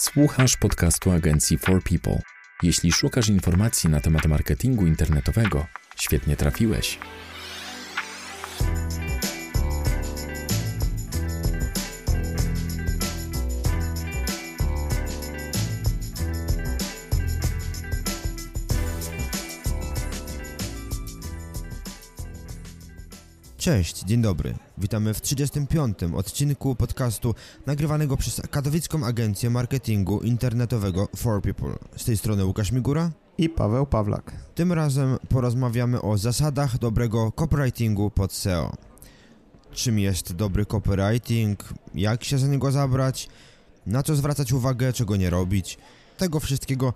Słuchasz podcastu agencji For People. Jeśli szukasz informacji na temat marketingu internetowego, świetnie trafiłeś. Cześć, dzień dobry. Witamy w 35. odcinku podcastu nagrywanego przez katowicką agencję marketingu internetowego For People. Z tej strony Łukasz Migura i Paweł Pawlak. Tym razem porozmawiamy o zasadach dobrego copywritingu pod SEO. Czym jest dobry copywriting, jak się za niego zabrać, na co zwracać uwagę, czego nie robić. Tego wszystkiego,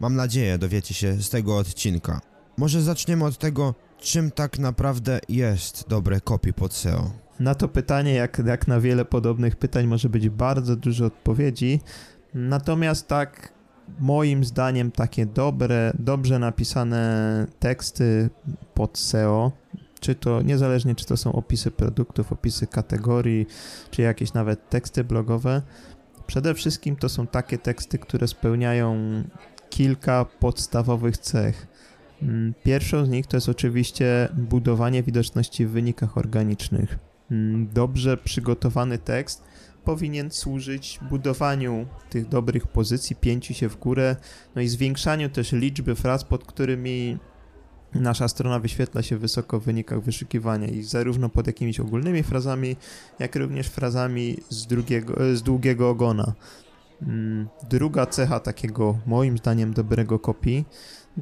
mam nadzieję, dowiecie się z tego odcinka. Może zaczniemy od tego, czym tak naprawdę jest dobre copy pod SEO? Na to pytanie, jak, jak na wiele podobnych pytań, może być bardzo dużo odpowiedzi. Natomiast tak, moim zdaniem, takie dobre, dobrze napisane teksty pod SEO, czy to niezależnie, czy to są opisy produktów, opisy kategorii, czy jakieś nawet teksty blogowe, przede wszystkim to są takie teksty, które spełniają kilka podstawowych cech. Mm, pierwszą z nich to jest oczywiście budowanie widoczności w wynikach organicznych. Mm, dobrze przygotowany tekst powinien służyć budowaniu tych dobrych pozycji, pięciu się w górę, no i zwiększaniu też liczby fraz, pod którymi nasza strona wyświetla się wysoko w wynikach wyszukiwania i zarówno pod jakimiś ogólnymi frazami, jak również frazami z, drugiego, z długiego ogona. Mm, druga cecha takiego, moim zdaniem, dobrego kopii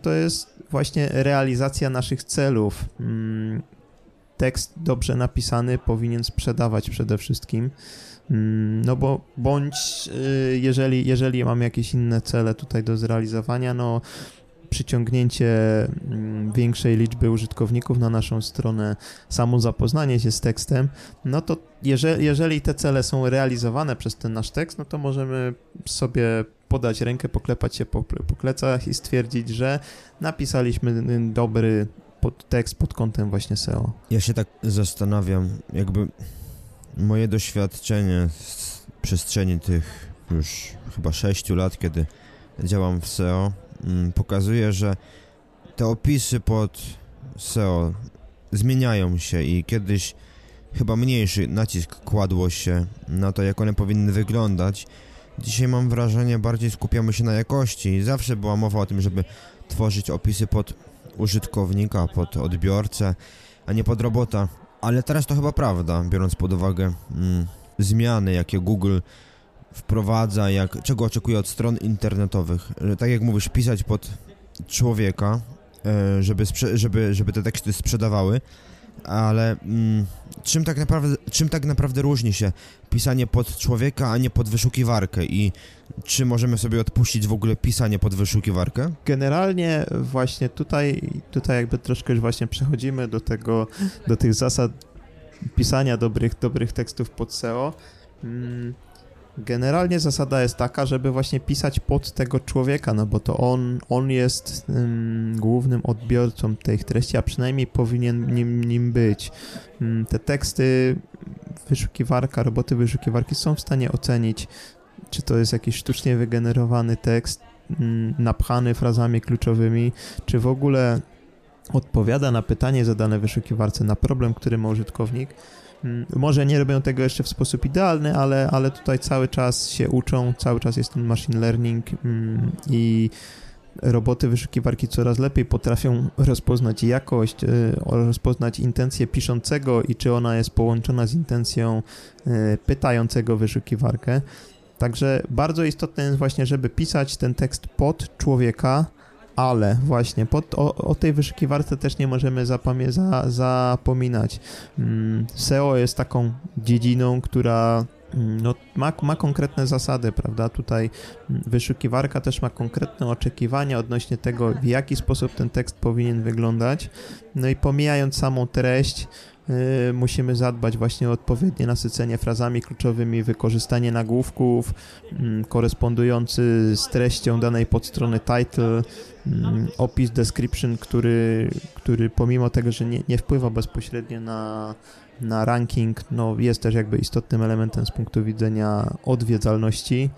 to jest właśnie realizacja naszych celów. Mm, tekst dobrze napisany powinien sprzedawać przede wszystkim. Mm, no bo bądź y, jeżeli, jeżeli mamy jakieś inne cele tutaj do zrealizowania, no przyciągnięcie mm, większej liczby użytkowników na naszą stronę, samo zapoznanie się z tekstem, no to jeżeli, jeżeli te cele są realizowane przez ten nasz tekst, no to możemy sobie podać rękę, poklepać się po, po plecach i stwierdzić, że napisaliśmy dobry pod tekst pod kątem właśnie SEO. Ja się tak zastanawiam, jakby moje doświadczenie z przestrzeni tych już chyba 6 lat, kiedy działam w SEO, mm, pokazuje, że te opisy pod SEO zmieniają się i kiedyś chyba mniejszy nacisk kładło się na to, jak one powinny wyglądać. Dzisiaj mam wrażenie, bardziej skupiamy się na jakości. Zawsze była mowa o tym, żeby tworzyć opisy pod użytkownika, pod odbiorcę, a nie pod robota. Ale teraz to chyba prawda, biorąc pod uwagę mm, zmiany, jakie Google wprowadza, jak, czego oczekuje od stron internetowych. Tak jak mówisz, pisać pod człowieka, e, żeby, żeby, żeby te teksty sprzedawały, ale mm, czym, tak naprawdę, czym tak naprawdę różni się pisanie pod człowieka, a nie pod wyszukiwarkę i czy możemy sobie odpuścić w ogóle pisanie pod wyszukiwarkę? Generalnie właśnie tutaj, tutaj jakby troszkę już właśnie przechodzimy do tego, do tych zasad pisania dobrych, dobrych tekstów pod SEO. Mm, Generalnie zasada jest taka, żeby właśnie pisać pod tego człowieka, no bo to on, on jest głównym odbiorcą tej treści, a przynajmniej powinien nim, nim być. Te teksty wyszukiwarka, roboty wyszukiwarki są w stanie ocenić, czy to jest jakiś sztucznie wygenerowany tekst, napchany frazami kluczowymi, czy w ogóle odpowiada na pytanie zadane wyszukiwarce, na problem, który ma użytkownik, może nie robią tego jeszcze w sposób idealny, ale, ale tutaj cały czas się uczą, cały czas jest ten machine learning mm, i roboty wyszukiwarki coraz lepiej potrafią rozpoznać jakość, y, rozpoznać intencję piszącego i czy ona jest połączona z intencją y, pytającego wyszukiwarkę. Także bardzo istotne jest właśnie, żeby pisać ten tekst pod człowieka, ale właśnie pod, o, o, tej wyszukiwarce też nie możemy zapamię- za, zapominać. Mm, SEO jest taką dziedziną, która mm, no, ma, ma konkretne zasady, prawda? Tutaj mm, wyszukiwarka też ma konkretne oczekiwania odnośnie tego, w jaki sposób ten tekst powinien wyglądać. No i pomijając samą treść, musimy zadbać właśnie o odpowiednie nasycenie frazami kluczowymi, wykorzystanie nagłówków yy, korespondujący z treścią danej podstrony title, Mm, opis, description, który, który pomimo tego, że nie, nie wpływa bezpośrednio na, na ranking, no jest też jakby istotnym elementem z punktu widzenia odwiedzalności.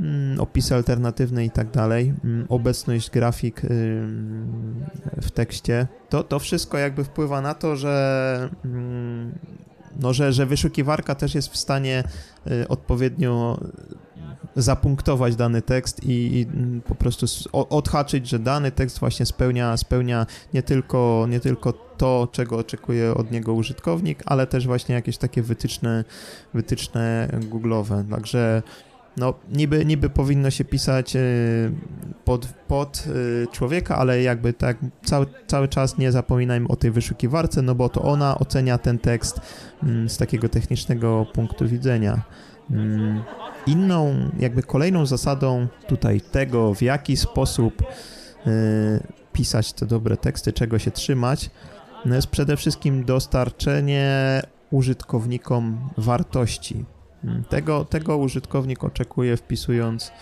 Mm, opisy alternatywne i tak dalej, mm, obecność grafik w tekście, to, to wszystko jakby wpływa na to, że mm, no, że, że wyszukiwarka też jest w stanie y, odpowiednio zapunktować dany tekst i, i po prostu odhaczyć, że dany tekst właśnie spełnia, spełnia nie, tylko, nie tylko to, czego oczekuje od niego użytkownik, ale też właśnie jakieś takie wytyczne, wytyczne Google'owe. Także no, niby, niby powinno się pisać y, pod, pod y, człowieka, ale jakby tak cały, cały czas nie zapominajmy o tej wyszukiwarce, no bo to ona ocenia ten tekst mm, z takiego technicznego punktu widzenia. Mm, inną, jakby kolejną zasadą tutaj tego, w jaki sposób y, pisać te dobre teksty, czego się trzymać, no jest przede wszystkim dostarczenie użytkownikom wartości. Mm, tego, tego użytkownik oczekuje wpisując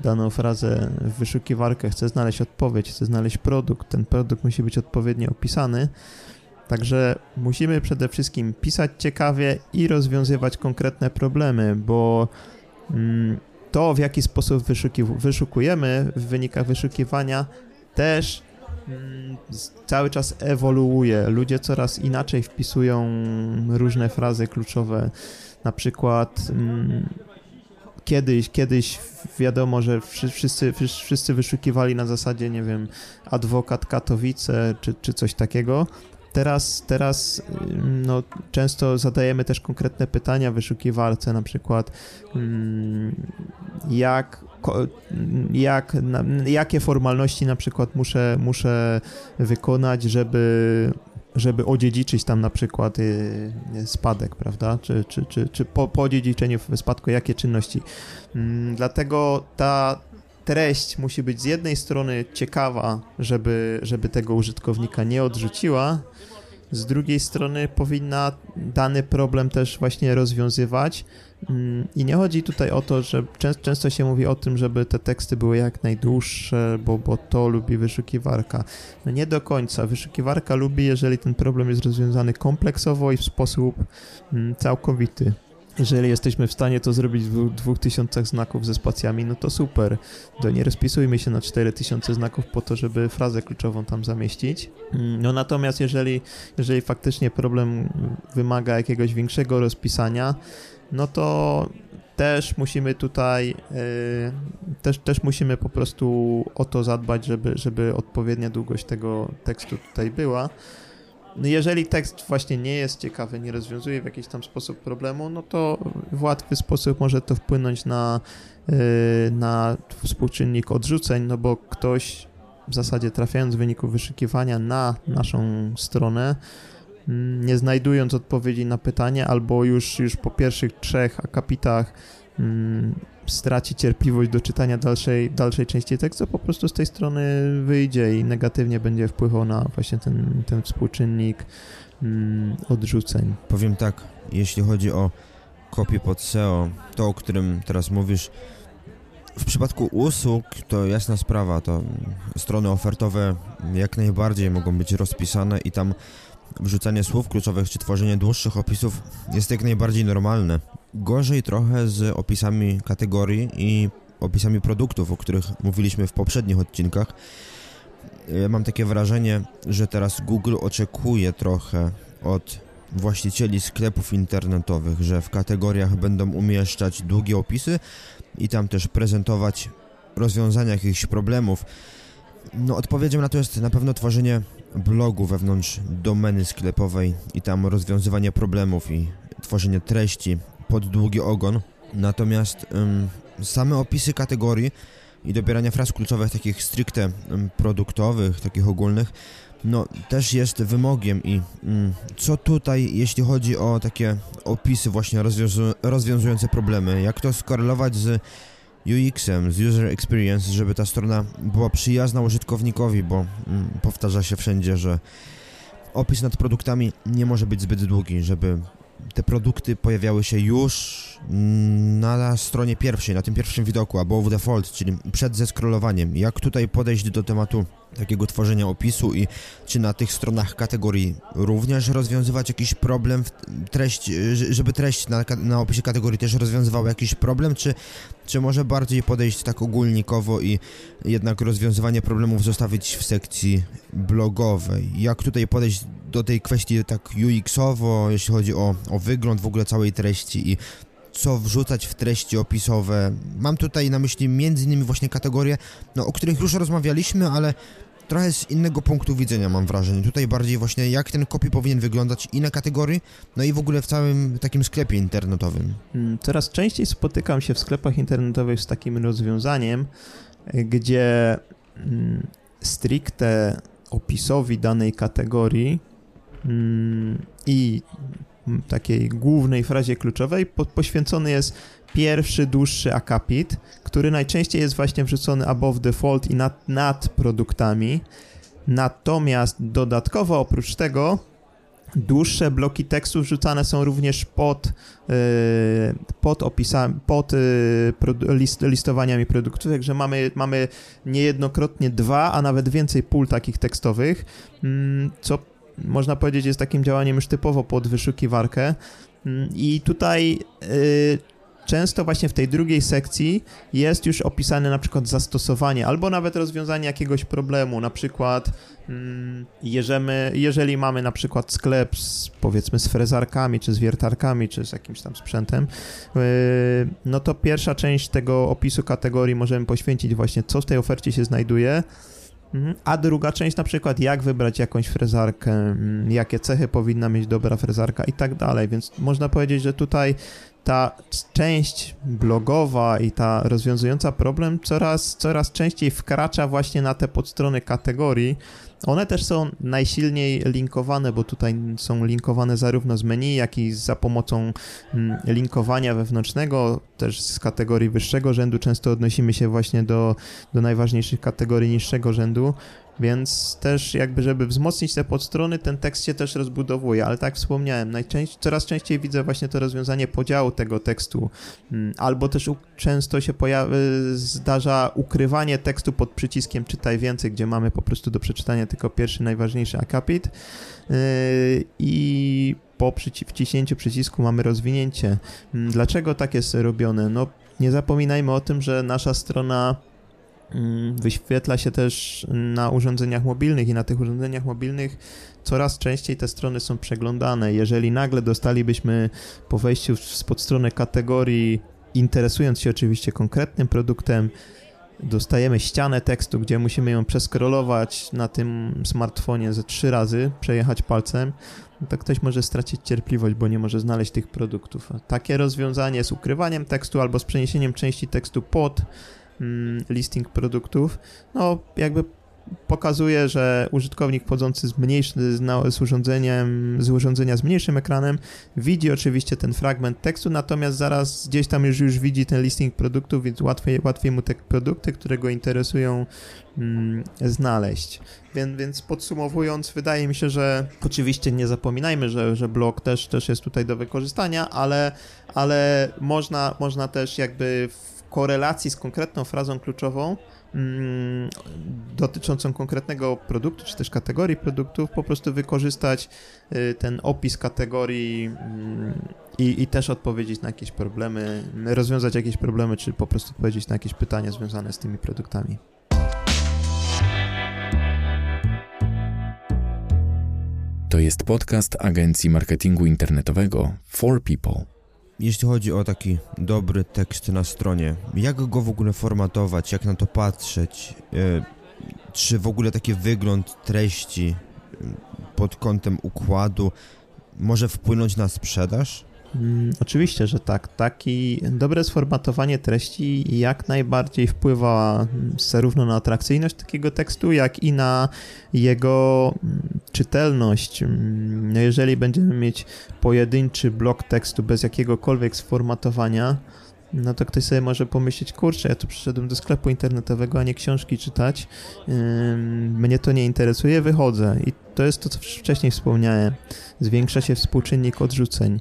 daną frazę w wyszukiwarkę, chce znaleźć odpowiedź, chce znaleźć produkt, ten produkt musi być odpowiednio opisany. Także musimy przede wszystkim pisać ciekawie i rozwiązywać konkretne problemy, bo mm, to, w jaki sposób wyszukujemy w wynikach wyszukiwania, też mm, cały czas ewoluuje. Ludzie coraz inaczej wpisują różne frazy kluczowe. Na przykład mm, kiedyś, kiedyś wiadomo, że wszyscy, wszyscy wyszukiwali na zasadzie, nie wiem, adwokat Katowice czy, czy coś takiego. Teraz, teraz no, często zadajemy też konkretne pytania wyszukiwarce, na przykład mm, jak, jak, jakie formalności na przykład muszę, muszę wykonać, żeby żeby odziedziczyć tam na przykład y, spadek, prawda? Czy, czy, czy, czy po, po odziedziczeniu spadku jakie czynności. Mm, dlatego ta treść musi być z jednej strony ciekawa, żeby, żeby tego użytkownika nie odrzuciła, z drugiej strony powinna dany problem też właśnie rozwiązywać. Mm, I nie chodzi tutaj o to, że często się mówi o tym, żeby te teksty były jak najdłuższe, bo, bo to lubi wyszukiwarka. No nie do końca. Wyszukiwarka lubi, jeżeli ten problem jest rozwiązany kompleksowo i w sposób mm, całkowity. Jeżeli jesteśmy w stanie to zrobić w 2000 znaków ze spacjami, no to super. To nie rozpisujmy się na 4000 znaków po to, żeby frazę kluczową tam zamieścić. Mm, no natomiast jeżeli, jeżeli faktycznie problem wymaga jakiegoś większego rozpisania, no to też musimy tutaj, yy, też, też musimy po prostu o to zadbać, żeby, żeby odpowiednia długość tego tekstu tutaj była. No jeżeli tekst właśnie nie jest ciekawy, nie rozwiązuje w jakiś tam sposób problemu, no to w łatwy sposób może to wpłynąć na, yy, na współczynnik odrzuceń, no bo ktoś w zasadzie trafiając w wyniku wyszukiwania na naszą stronę, mm, nie znajdując odpowiedzi na pytanie, albo już, już po pierwszych trzech akapitach mm, straci cierpliwość do czytania dalszej, dalszej części tekstu, po prostu z tej strony wyjdzie i negatywnie będzie wpływał na właśnie ten, ten współczynnik mm, odrzuceń. Powiem tak, jeśli chodzi o kopię pod SEO, to o którym teraz mówisz, w przypadku usług to jasna sprawa, to strony ofertowe jak najbardziej mogą być rozpisane i tam wrzucanie słów kluczowych czy tworzenie dłuższych opisów jest jak najbardziej normalne. Gorzej trochę z opisami kategorii i opisami produktów, o których mówiliśmy w poprzednich odcinkach. Ja mam takie wrażenie, że teraz Google oczekuje trochę od właścicieli sklepów internetowych, że w kategoriach będą umieszczać długie opisy i tam też prezentować rozwiązania jakichś problemów. No, odpowiedzią na to jest na pewno tworzenie blogu wewnątrz domeny sklepowej i tam rozwiązywanie problemów i tworzenie treści pod długi ogon. Natomiast um, same opisy kategorii i dobierania fraz kluczowych takich stricte um, produktowych, takich ogólnych, no też jest wymogiem i um, co tutaj, jeśli chodzi o takie opisy właśnie rozwiązu rozwiązujące problemy, jak to skorelować z UX-em, z User Experience, żeby ta strona była przyjazna użytkownikowi, bo mm, powtarza się wszędzie, że opis nad produktami nie może być zbyt długi, żeby te produkty pojawiały się już na stronie pierwszej, na tym pierwszym widoku, above default, czyli przed zeskrolowaniem. Jak tutaj podejść do tematu takiego tworzenia opisu i czy na tych stronach kategorii również rozwiązywać jakiś problem, treść, żeby treść na, na opisie kategorii też rozwiązywała jakiś problem, czy, czy może bardziej podejść tak ogólnikowo i jednak rozwiązywanie problemów zostawić w sekcji blogowej? Jak tutaj podejść do tej kwestii tak UX-owo, jeśli chodzi o, o wygląd w ogóle całej treści i co wrzucać w treści opisowe. Mam tutaj na myśli między innymi właśnie kategorie, no, o których już rozmawialiśmy, ale trochę z innego punktu widzenia mam wrażenie. Tutaj bardziej właśnie jak ten kopii powinien wyglądać i na kategorii, no i w ogóle w całym takim sklepie internetowym. Mm, coraz częściej spotykam się w sklepach internetowych z takim rozwiązaniem, gdzie mm, stricte opisowi danej kategorii i takiej głównej frazie kluczowej. Po, poświęcony jest pierwszy dłuższy akapit, który najczęściej jest właśnie wrzucony above default i nad, nad produktami. Natomiast dodatkowo oprócz tego dłuższe bloki tekstu wrzucane są również pod, yy, pod opisami, pod yy, list, listowaniami produktów, także mamy, mamy niejednokrotnie dwa, a nawet więcej pól takich tekstowych, yy, co można powiedzieć jest takim działaniem już typowo pod wyszukiwarkę. Mm, I tutaj y, często właśnie w tej drugiej sekcji jest już opisane na przykład zastosowanie albo nawet rozwiązanie jakiegoś problemu, na przykład mm, jeżeli, jeżeli mamy na przykład sklep z, powiedzmy z frezarkami, czy z wiertarkami, czy z jakimś tam sprzętem, y, no to pierwsza część tego opisu kategorii możemy poświęcić właśnie co w tej ofercie się znajduje. A druga część na przykład, jak wybrać jakąś frezarkę, mm, jakie cechy powinna mieć dobra frezarka i tak dalej, więc można powiedzieć, że tutaj ta część blogowa i ta rozwiązująca problem coraz, coraz częściej wkracza właśnie na te podstrony kategorii, one też są najsilniej linkowane, bo tutaj są linkowane zarówno z menu, jak i za pomocą mm, linkowania wewnętrznego, też z kategorii wyższego rzędu. Często odnosimy się właśnie do, do najważniejszych kategorii niższego rzędu. Więc też jakby, żeby wzmocnić te podstrony, ten tekst się też rozbudowuje, ale tak wspomniałem, najczęściej, coraz częściej widzę właśnie to rozwiązanie podziału tego tekstu, mm, albo też często się pojawia, zdarza ukrywanie tekstu pod przyciskiem czytaj więcej, gdzie mamy po prostu do przeczytania tylko pierwszy, najważniejszy akapit yy, i po wciśnięciu przycisku mamy rozwinięcie. Mm, dlaczego tak jest robione? No nie zapominajmy o tym, że nasza strona wyświetla się też na urządzeniach mobilnych i na tych urządzeniach mobilnych coraz częściej te strony są przeglądane. Jeżeli nagle dostalibyśmy po wejściu spod stronę kategorii, interesując się oczywiście konkretnym produktem, dostajemy ścianę tekstu, gdzie musimy ją przeskrolować na tym smartfonie ze trzy razy, przejechać palcem, to ktoś może stracić cierpliwość, bo nie może znaleźć tych produktów. Takie rozwiązanie z ukrywaniem tekstu albo z przeniesieniem części tekstu pod Mm, listing produktów, no jakby pokazuje, że użytkownik wchodzący z, mniejszy, z, urządzeniem, z urządzenia z mniejszym ekranem widzi oczywiście ten fragment tekstu, natomiast zaraz gdzieś tam już, już widzi ten listing produktów, więc łatwiej, łatwiej mu te produkty, które go interesują, mm, znaleźć. Więc, więc podsumowując, wydaje mi się, że oczywiście nie zapominajmy, że, że blog też, też jest tutaj do wykorzystania, ale, ale można, można też jakby w korelacji z konkretną frazą kluczową mm, dotyczącą konkretnego produktu, czy też kategorii produktów, po prostu wykorzystać y, ten opis kategorii mm, i, też odpowiedzieć na jakieś problemy, rozwiązać jakieś problemy, czy po prostu odpowiedzieć na jakieś pytania związane z tymi produktami. To jest podcast agencji marketingu internetowego For People jeśli chodzi o taki dobry tekst na stronie, jak go w ogóle formatować, jak na to patrzeć, e, czy w ogóle taki wygląd treści e, pod kątem układu może wpłynąć na sprzedaż? Mm, oczywiście, że tak. Taki dobre sformatowanie treści jak najbardziej wpływa mm, zarówno na atrakcyjność takiego tekstu, jak i na jego mm, czytelność. No jeżeli będziemy mieć pojedynczy blok tekstu bez jakiegokolwiek sformatowania, no to ktoś sobie może pomyśleć, kurczę, ja tu przyszedłem do sklepu internetowego, a nie książki czytać, mnie to nie interesuje, wychodzę. I to jest to, co wcześniej wspomniałem. Zwiększa się współczynnik odrzuceń.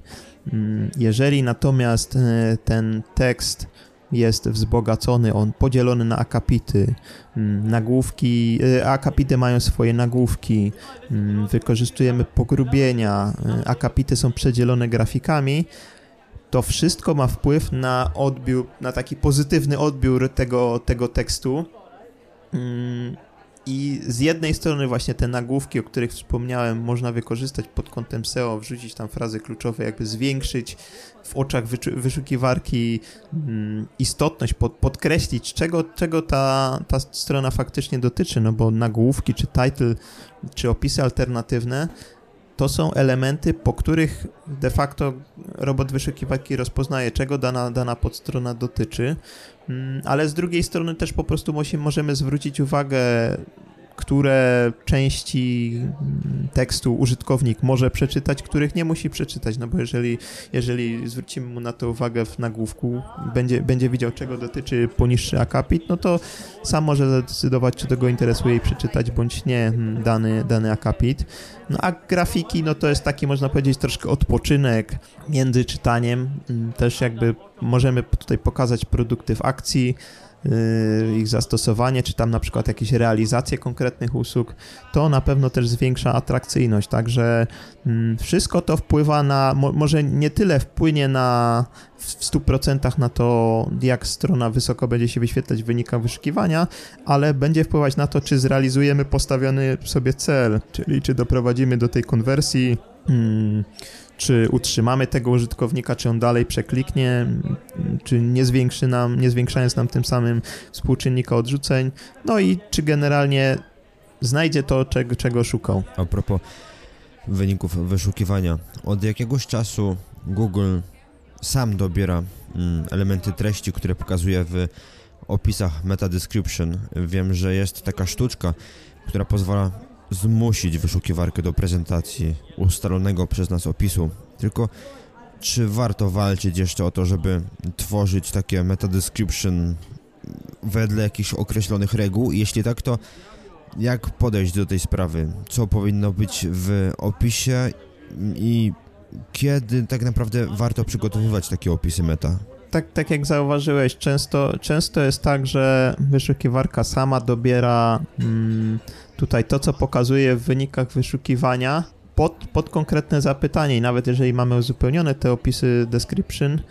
Jeżeli natomiast e, ten tekst jest wzbogacony, on podzielony na akapity. Nagłówki, e, akapity mają swoje nagłówki, wykorzystujemy pogrubienia, e, akapity są przedzielone grafikami, to wszystko ma wpływ na odbiór, na taki pozytywny odbiór tego, tego tekstu. Mm, I z jednej strony właśnie te nagłówki, o których wspomniałem, można wykorzystać pod kątem SEO, wrzucić tam frazy kluczowe, jakby zwiększyć w oczach wyszukiwarki mm, istotność, pod, podkreślić, czego, czego ta, ta strona faktycznie dotyczy, no bo nagłówki, czy title, czy opisy alternatywne to są elementy, po których de facto robot wyszukiwarki rozpoznaje, czego dana, dana podstrona dotyczy, mm, ale z drugiej strony też po prostu możemy zwrócić uwagę które części tekstu użytkownik może przeczytać, których nie musi przeczytać, no bo jeżeli, jeżeli zwrócimy mu na to uwagę w nagłówku, będzie, będzie widział, czego dotyczy poniższy akapit, no to sam może zadecydować, czy to go interesuje i przeczytać, bądź nie mm, dany, dany akapit. No a grafiki, no to jest taki, można powiedzieć, troszkę odpoczynek między czytaniem. Mm, też jakby możemy tutaj pokazać produkty w akcji, ich zastosowanie, czy tam na przykład jakieś realizacje konkretnych usług, to na pewno też zwiększa atrakcyjność. Także mm, wszystko to wpływa na, może nie tyle wpłynie na w 100% na to, jak strona wysoko będzie się wyświetlać w wynikach wyszukiwania, ale będzie wpływać na to, czy zrealizujemy postawiony sobie cel, czyli czy doprowadzimy do tej konwersji. Hmm, czy utrzymamy tego użytkownika, czy on dalej przekliknie, czy nie zwiększy nam, nie zwiększając nam tym samym współczynnika odrzuceń, no i czy generalnie znajdzie to, czego, czego szukał. A propos wyników wyszukiwania, od jakiegoś czasu Google sam dobiera mm, elementy treści, które pokazuje w opisach meta description. Wiem, że jest taka sztuczka, która pozwala zmusić wyszukiwarkę do prezentacji ustalonego przez nas opisu, tylko czy warto walczyć jeszcze o to, żeby tworzyć takie meta description wedle jakichś określonych reguł? Jeśli tak, to jak podejść do tej sprawy? Co powinno być w opisie i kiedy tak naprawdę warto przygotowywać takie opisy meta? Tak, tak jak zauważyłeś, często, często jest tak, że wyszukiwarka sama dobiera mm, tutaj to, co pokazuje w wynikach wyszukiwania pod, pod konkretne zapytanie i nawet jeżeli mamy uzupełnione te opisy description,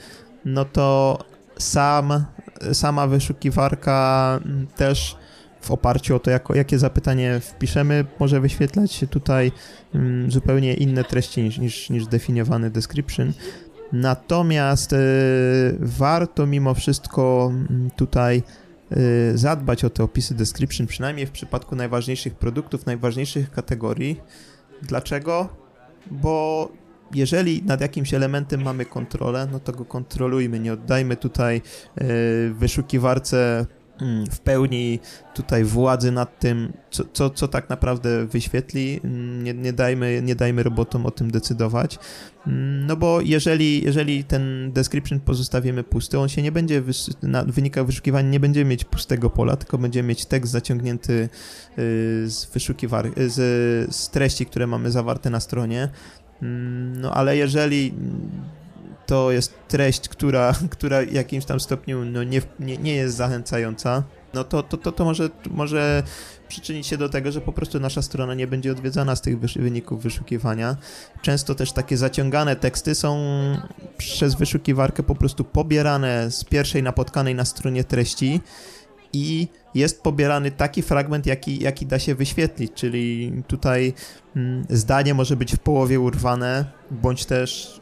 no to sam, sama wyszukiwarka też w oparciu o to, jako, jakie zapytanie wpiszemy, może wyświetlać tutaj mm, zupełnie inne treści niż, niż, niż definiowany description. Natomiast y, warto mimo wszystko mm, tutaj zadbać o te opisy description, przynajmniej w przypadku najważniejszych produktów, najważniejszych kategorii. Dlaczego? Bo jeżeli nad jakimś elementem mamy kontrolę, no to go kontrolujmy, nie oddajmy tutaj y, wyszukiwarce w pełni tutaj władzy nad tym, co, co, co tak naprawdę wyświetli. Mm, nie, nie, dajmy, nie dajmy robotom o tym decydować. Mm, no bo jeżeli, jeżeli ten description pozostawimy pusty, on się nie będzie, na wynikach wyszukiwania nie będziemy mieć pustego pola, tylko będziemy mieć tekst zaciągnięty y, z wyszukiwar z, z treści, które mamy zawarte na stronie. No ale jeżeli to jest treść, która, która w jakimś tam stopniu no, nie, nie, nie jest zachęcająca, no to, to, to, to może, może przyczynić się do tego, że po prostu nasza strona nie będzie odwiedzana z tych wyników wyszukiwania. Często też takie zaciągane teksty są przez wyszukiwarkę po prostu pobierane z pierwszej napotkanej na stronie treści i jest pobierany taki fragment, jaki, jaki da się wyświetlić, czyli tutaj mm, zdanie może być w połowie urwane, bądź też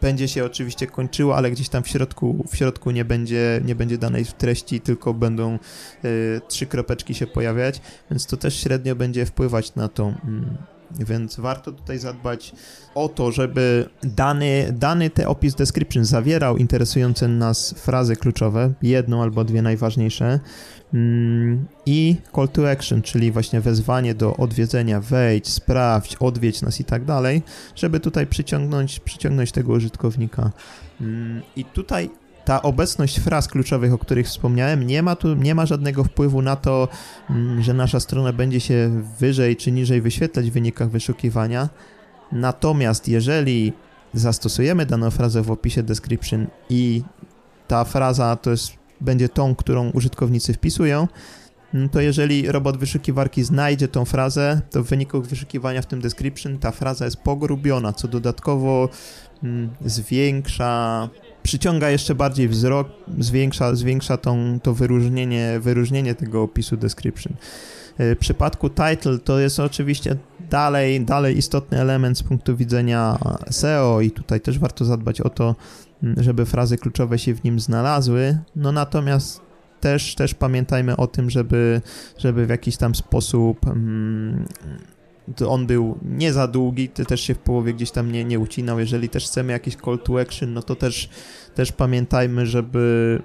będzie się oczywiście kończyło, ale gdzieś tam w środku, w środku nie, będzie, nie będzie danej treści, tylko będą y, trzy kropeczki się pojawiać, więc to też średnio będzie wpływać na to. Mm, więc warto tutaj zadbać o to, żeby dany, dany te opis description zawierał interesujące nas frazy kluczowe, jedną albo dwie najważniejsze, i call to action, czyli właśnie wezwanie do odwiedzenia, wejdź, sprawdź, odwiedź nas i tak dalej, żeby tutaj przyciągnąć, przyciągnąć tego użytkownika. Mm, I tutaj ta obecność fraz kluczowych, o których wspomniałem, nie ma tu nie ma żadnego wpływu na to, mm, że nasza strona będzie się wyżej czy niżej wyświetlać w wynikach wyszukiwania. Natomiast jeżeli zastosujemy daną frazę w opisie description i ta fraza to jest, będzie tą, którą użytkownicy wpisują, mm, to jeżeli robot wyszukiwarki znajdzie tą frazę, to w wyniku wyszukiwania w tym description ta fraza jest pogrubiona, co dodatkowo mm, zwiększa, przyciąga jeszcze bardziej wzrok, zwiększa, zwiększa tą, to wyróżnienie, wyróżnienie tego opisu description. W przypadku title to jest oczywiście dalej, dalej istotny element z punktu widzenia SEO i tutaj też warto zadbać o to, żeby frazy kluczowe się w nim znalazły. No natomiast też, też pamiętajmy o tym, żeby, żeby w jakiś tam sposób um, on był nie za długi, to też się w połowie gdzieś tam nie, nie ucinał. Jeżeli też chcemy jakiś call to action, no to też, też pamiętajmy, żeby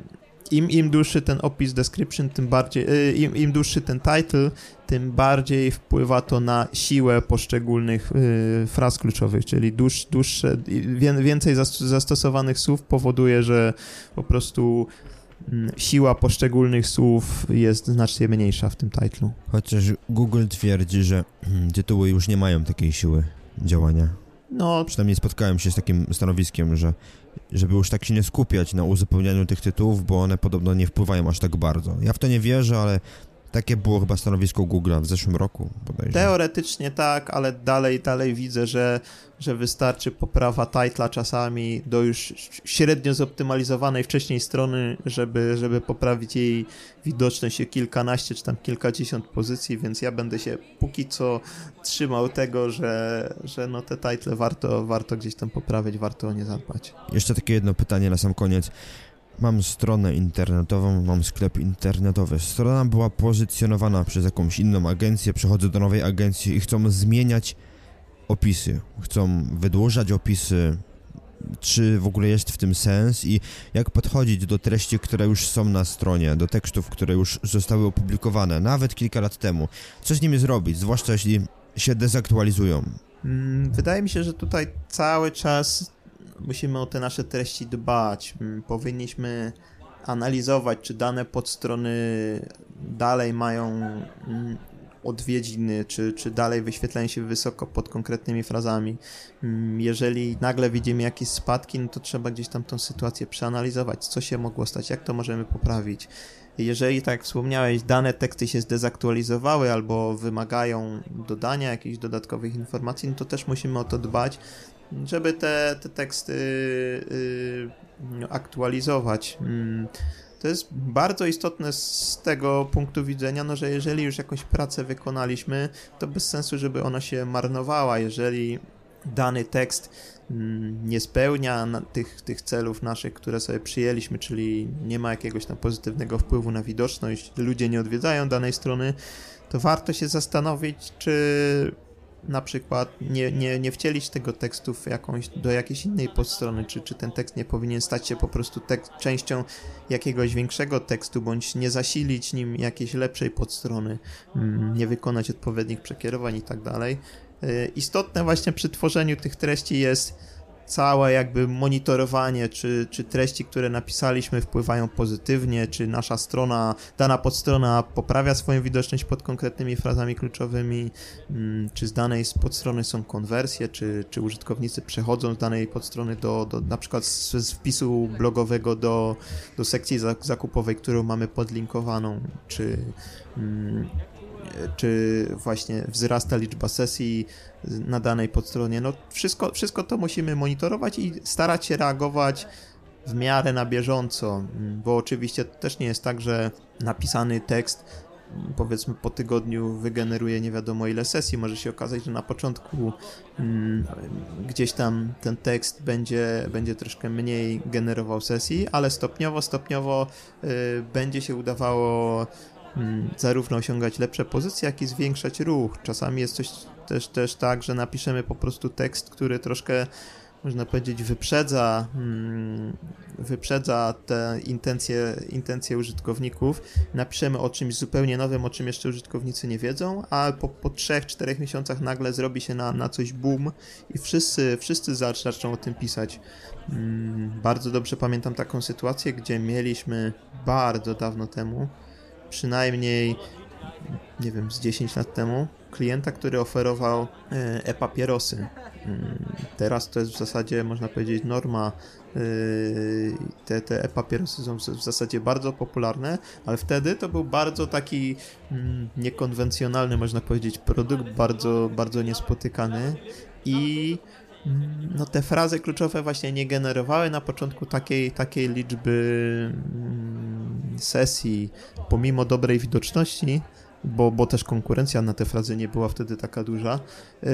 im, im dłuższy ten opis, description, tym bardziej, y, im, im dłuższy ten title, tym bardziej wpływa to na siłę poszczególnych y, fraz kluczowych, czyli dłuż, dłuższe, więcej zastosowanych słów powoduje, że po prostu mm, siła poszczególnych słów jest znacznie mniejsza w tym titlu. Chociaż Google twierdzi, że tytuły już nie mają takiej siły działania. No, przynajmniej spotkałem się z takim stanowiskiem, że żeby już tak się nie skupiać na uzupełnianiu tych tytułów, bo one podobno nie wpływają aż tak bardzo. Ja w to nie wierzę, ale takie było chyba stanowisko Google'a w zeszłym roku. Bodajże. Teoretycznie tak, ale dalej, dalej widzę, że że wystarczy poprawa titla czasami do już średnio zoptymalizowanej wcześniej strony, żeby, żeby poprawić jej widoczność o kilkanaście czy tam kilkadziesiąt pozycji, więc ja będę się póki co trzymał tego, że, że no te title warto, warto gdzieś tam poprawić, warto o nie zadbać. Jeszcze takie jedno pytanie na sam koniec. Mam stronę internetową, mam sklep internetowy. Strona była pozycjonowana przez jakąś inną agencję, przechodzę do nowej agencji i chcą zmieniać opisy, chcą wydłużać opisy, czy w ogóle jest w tym sens i jak podchodzić do treści, które już są na stronie, do tekstów, które już zostały opublikowane, nawet kilka lat temu. Co z nimi zrobić, zwłaszcza jeśli się dezaktualizują? Mm, wydaje mi się, że tutaj cały czas musimy o te nasze treści dbać. Mm, powinniśmy analizować, czy dane podstrony dalej mają mm, odwiedziny, czy, czy dalej wyświetlają się wysoko pod konkretnymi frazami. Mm, jeżeli nagle widzimy jakieś spadki, no to trzeba gdzieś tam tą sytuację przeanalizować, co się mogło stać, jak to możemy poprawić. Jeżeli, tak jak wspomniałeś, dane teksty się zdezaktualizowały albo wymagają dodania jakichś dodatkowych informacji, no to też musimy o to dbać, żeby te, te teksty yy, aktualizować. Yy. To jest bardzo istotne z tego punktu widzenia, no, że jeżeli już jakąś pracę wykonaliśmy, to bez sensu, żeby ona się marnowała. Jeżeli dany tekst mm, nie spełnia tych, tych celów naszych, które sobie przyjęliśmy, czyli nie ma jakiegoś tam pozytywnego wpływu na widoczność, ludzie nie odwiedzają danej strony, to warto się zastanowić, czy na przykład nie, nie, nie wcielić tego tekstu w jakąś, do jakiejś innej podstrony, czy, czy ten tekst nie powinien stać się po prostu częścią jakiegoś większego tekstu, bądź nie zasilić nim jakiejś lepszej podstrony, mm, nie wykonać odpowiednich przekierowań i tak dalej. Y, istotne właśnie przy tworzeniu tych treści jest całe jakby monitorowanie, czy, czy treści, które napisaliśmy wpływają pozytywnie, czy nasza strona, dana podstrona poprawia swoją widoczność pod konkretnymi frazami kluczowymi, mm, czy z danej podstrony są konwersje, czy, czy użytkownicy przechodzą z danej podstrony do, do na przykład z, z wpisu blogowego do, do sekcji zakupowej, którą mamy podlinkowaną, czy mm, czy właśnie wzrasta liczba sesji na danej podstronie. No wszystko, wszystko to musimy monitorować i starać się reagować w miarę na bieżąco, bo oczywiście też nie jest tak, że napisany tekst powiedzmy po tygodniu wygeneruje nie wiadomo ile sesji. Może się okazać, że na początku mm, gdzieś tam ten tekst będzie, będzie troszkę mniej generował sesji, ale stopniowo, stopniowo y, będzie się udawało zarówno osiągać lepsze pozycje, jak i zwiększać ruch. Czasami jest coś też, też tak, że napiszemy po prostu tekst, który troszkę można powiedzieć, wyprzedza, mm, wyprzedza te intencje, intencje użytkowników. Napiszemy o czymś zupełnie nowym, o czym jeszcze użytkownicy nie wiedzą, a po, po 3-4 miesiącach nagle zrobi się na, na coś boom i wszyscy, wszyscy zaczną o tym pisać. Mm, bardzo dobrze pamiętam taką sytuację, gdzie mieliśmy bardzo dawno temu, przynajmniej nie wiem, z 10 lat temu, klienta, który oferował e, e-papierosy. Mm, teraz to jest w zasadzie, można powiedzieć, norma. E, te, te e-papierosy są w zasadzie bardzo popularne, ale wtedy to był bardzo taki mm, niekonwencjonalny, można powiedzieć, produkt, bardzo, bardzo niespotykany i no te frazy kluczowe właśnie nie generowały na początku takiej, takiej liczby sesji, pomimo dobrej widoczności, bo, bo też konkurencja na te frazy nie była wtedy taka duża. Yy,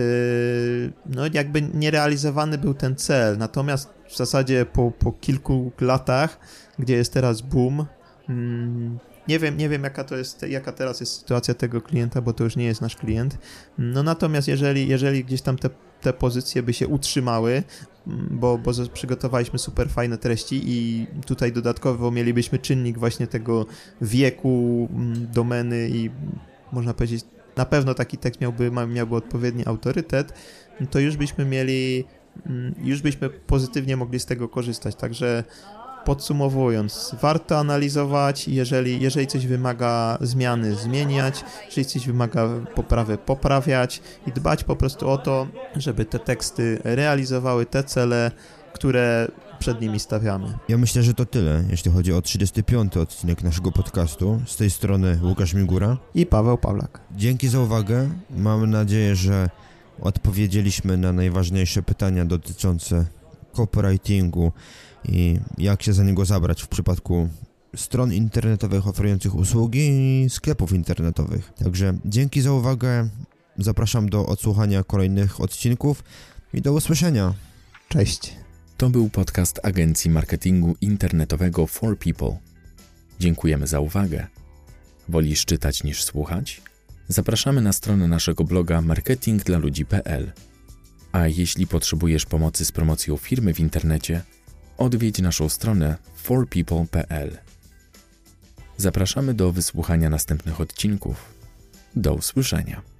no jakby nierealizowany był ten cel, natomiast w zasadzie po, po kilku latach, gdzie jest teraz boom, mm, nie wiem, nie wiem jaka to jest, jaka teraz jest sytuacja tego klienta, bo to już nie jest nasz klient. No natomiast jeżeli, jeżeli gdzieś tam te, te pozycje by się utrzymały, mm, bo, bo przygotowaliśmy super fajne treści i tutaj dodatkowo mielibyśmy czynnik właśnie tego wieku mm, domeny i można powiedzieć, na pewno taki tekst miałby, miałby odpowiedni autorytet, to już byśmy mieli, mm, już byśmy pozytywnie mogli z tego korzystać. Także Podsumowując, warto analizować, jeżeli, jeżeli coś wymaga zmiany, zmieniać, jeżeli coś wymaga poprawy, poprawiać i dbać po prostu o to, żeby te teksty realizowały te cele, które przed nimi stawiamy. Ja myślę, że to tyle, jeśli chodzi o 35. odcinek naszego podcastu. Z tej strony Łukasz Migura i Paweł Pawlak. Dzięki za uwagę. Mam nadzieję, że odpowiedzieliśmy na najważniejsze pytania dotyczące copywritingu i jak się za niego zabrać w przypadku stron internetowych oferujących usługi i sklepów internetowych. Także dzięki za uwagę. Zapraszam do odsłuchania kolejnych odcinków i do usłyszenia. Cześć. To był podcast agencji marketingu internetowego For People. Dziękujemy za uwagę. Wolisz czytać niż słuchać? Zapraszamy na stronę naszego bloga marketingdlaludzi.pl. A jeśli potrzebujesz pomocy z promocją firmy w internecie, odwiedź naszą stronę forpeople.pl. Zapraszamy do wysłuchania następnych odcinków. Do usłyszenia.